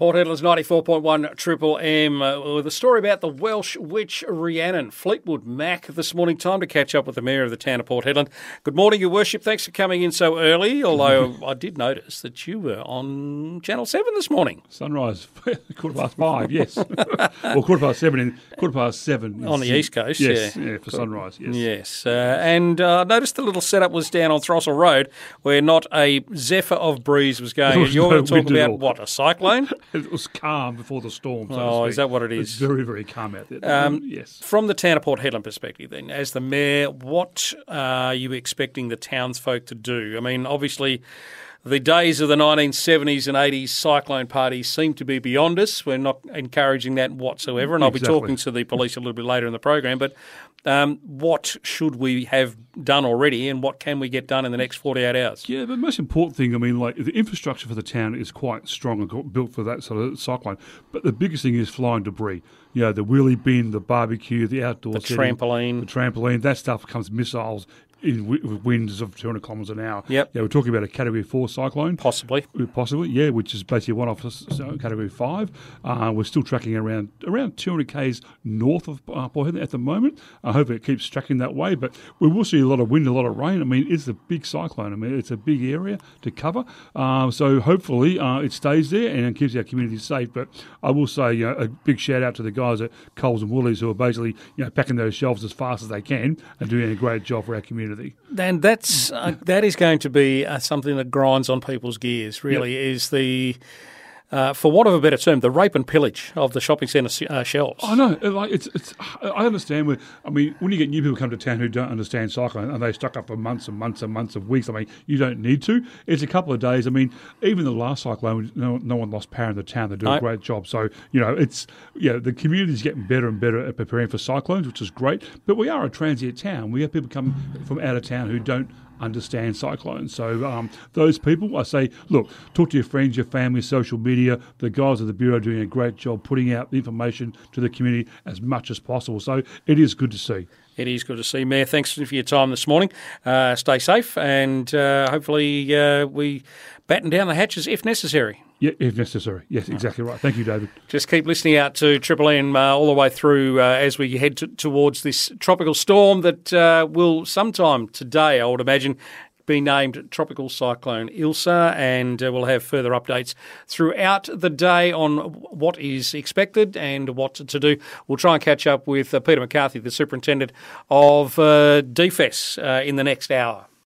Port Hedland's 94.1 Triple M uh, with a story about the Welsh witch Rhiannon. Fleetwood Mac this morning. Time to catch up with the Mayor of the town of Port Hedland. Good morning, Your Worship. Thanks for coming in so early, although I did notice that you were on Channel 7 this morning. Sunrise, quarter past five, yes. or quarter past seven, in, quarter past seven. On the East Coast, yes, yeah. yeah, for sunrise, yes. Yes, uh, and uh, I noticed the little setup was down on Throssell Road where not a zephyr of breeze was going. Was and you're no going to talk about, what, a cyclone? It was calm before the storm. So Oh, is that what it It's very, very calm out there. Um, yes. From the town of Port Hedland perspective, then, as the mayor, what are you expecting the townsfolk to do? I mean, obviously, the days of the 1970s and 80s cyclone parties seem to be beyond us. We're not encouraging that whatsoever, and I'll be talking to the police a little bit later in the program. But um, what should we have done already, and what can we get done in the next 48 hours? Yeah, the most important thing, I mean, like the infrastructure for the town is quite strong and built for that sort of cyclone. But the biggest thing is flying debris. You know, the wheelie bin, the barbecue, the outdoor The setting, trampoline. the trampoline. That stuff comes missiles in winds of 200 kilometres an hour. Yep. Yeah, we're talking about a Category Four cyclone. Possibly. Possibly, yeah, which is basically one off so category five. Uh, we're still tracking around around 200 k's north of uh, Port Hedland at the moment. I hope it keeps tracking that way, but we will see a lot of wind, a lot of rain. I mean, it's a big cyclone. I mean, it's a big area to cover. Uh, so hopefully uh, it stays there and it keeps our community safe. But I will say you know, a big shout out to the guys at Coles and Woolies who are basically you know packing those shelves as fast as they can and doing a great job for our community. And that's uh, that is going to be uh, something that grinds on people's gears. Really, is the uh, for want of a better term, the rape and pillage of the shopping centre uh, shelves. I know, like it's, it's. I understand. Where, I mean, when you get new people come to town who don't understand cyclone and they stuck up for months and months and months of weeks. I mean, you don't need to. It's a couple of days. I mean, even the last cyclone, no, no one lost power in the town. They do No. a great job. So you know, it's yeah, the community's getting better and better at preparing for cyclones, which is great. But we are a transient town. We have people come from out of town who don't understand cyclones. So um, those people, I say, look, talk to your friends, your family, social media. The guys at the bureau doing a great job putting out the information to the community as much as possible. So it is good to see. It is good to see, Mayor. Thanks for your time this morning. Uh, stay safe, and uh, hopefully uh, we batten down the hatches if necessary. Yeah, if necessary. Yes, exactly right. Thank you, David. Just keep listening out to Triple M uh, all the way through uh, as we head to, towards this tropical storm that uh, will sometime today, I would imagine, be named Tropical Cyclone Ilsa, and uh, we'll have further updates throughout the day on what is expected and what to do. We'll try and catch up with uh, Peter McCarthy, the Superintendent of uh, DFES, uh, in the next hour.